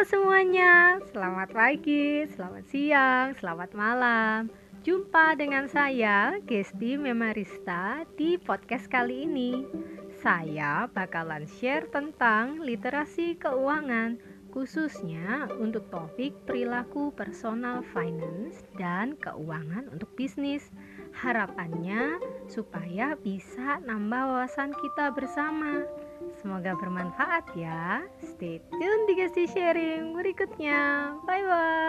Semuanya, selamat pagi, selamat siang, selamat malam. Jumpa dengan saya, Gesti Memarista, di podcast kali ini. Saya bakalan share tentang literasi keuangan, khususnya untuk topik perilaku personal finance dan keuangan untuk bisnis. Harapannya supaya bisa nambah wawasan kita bersama. Semoga bermanfaat ya. Stay tune di Gesti Sharing berikutnya. Bye bye.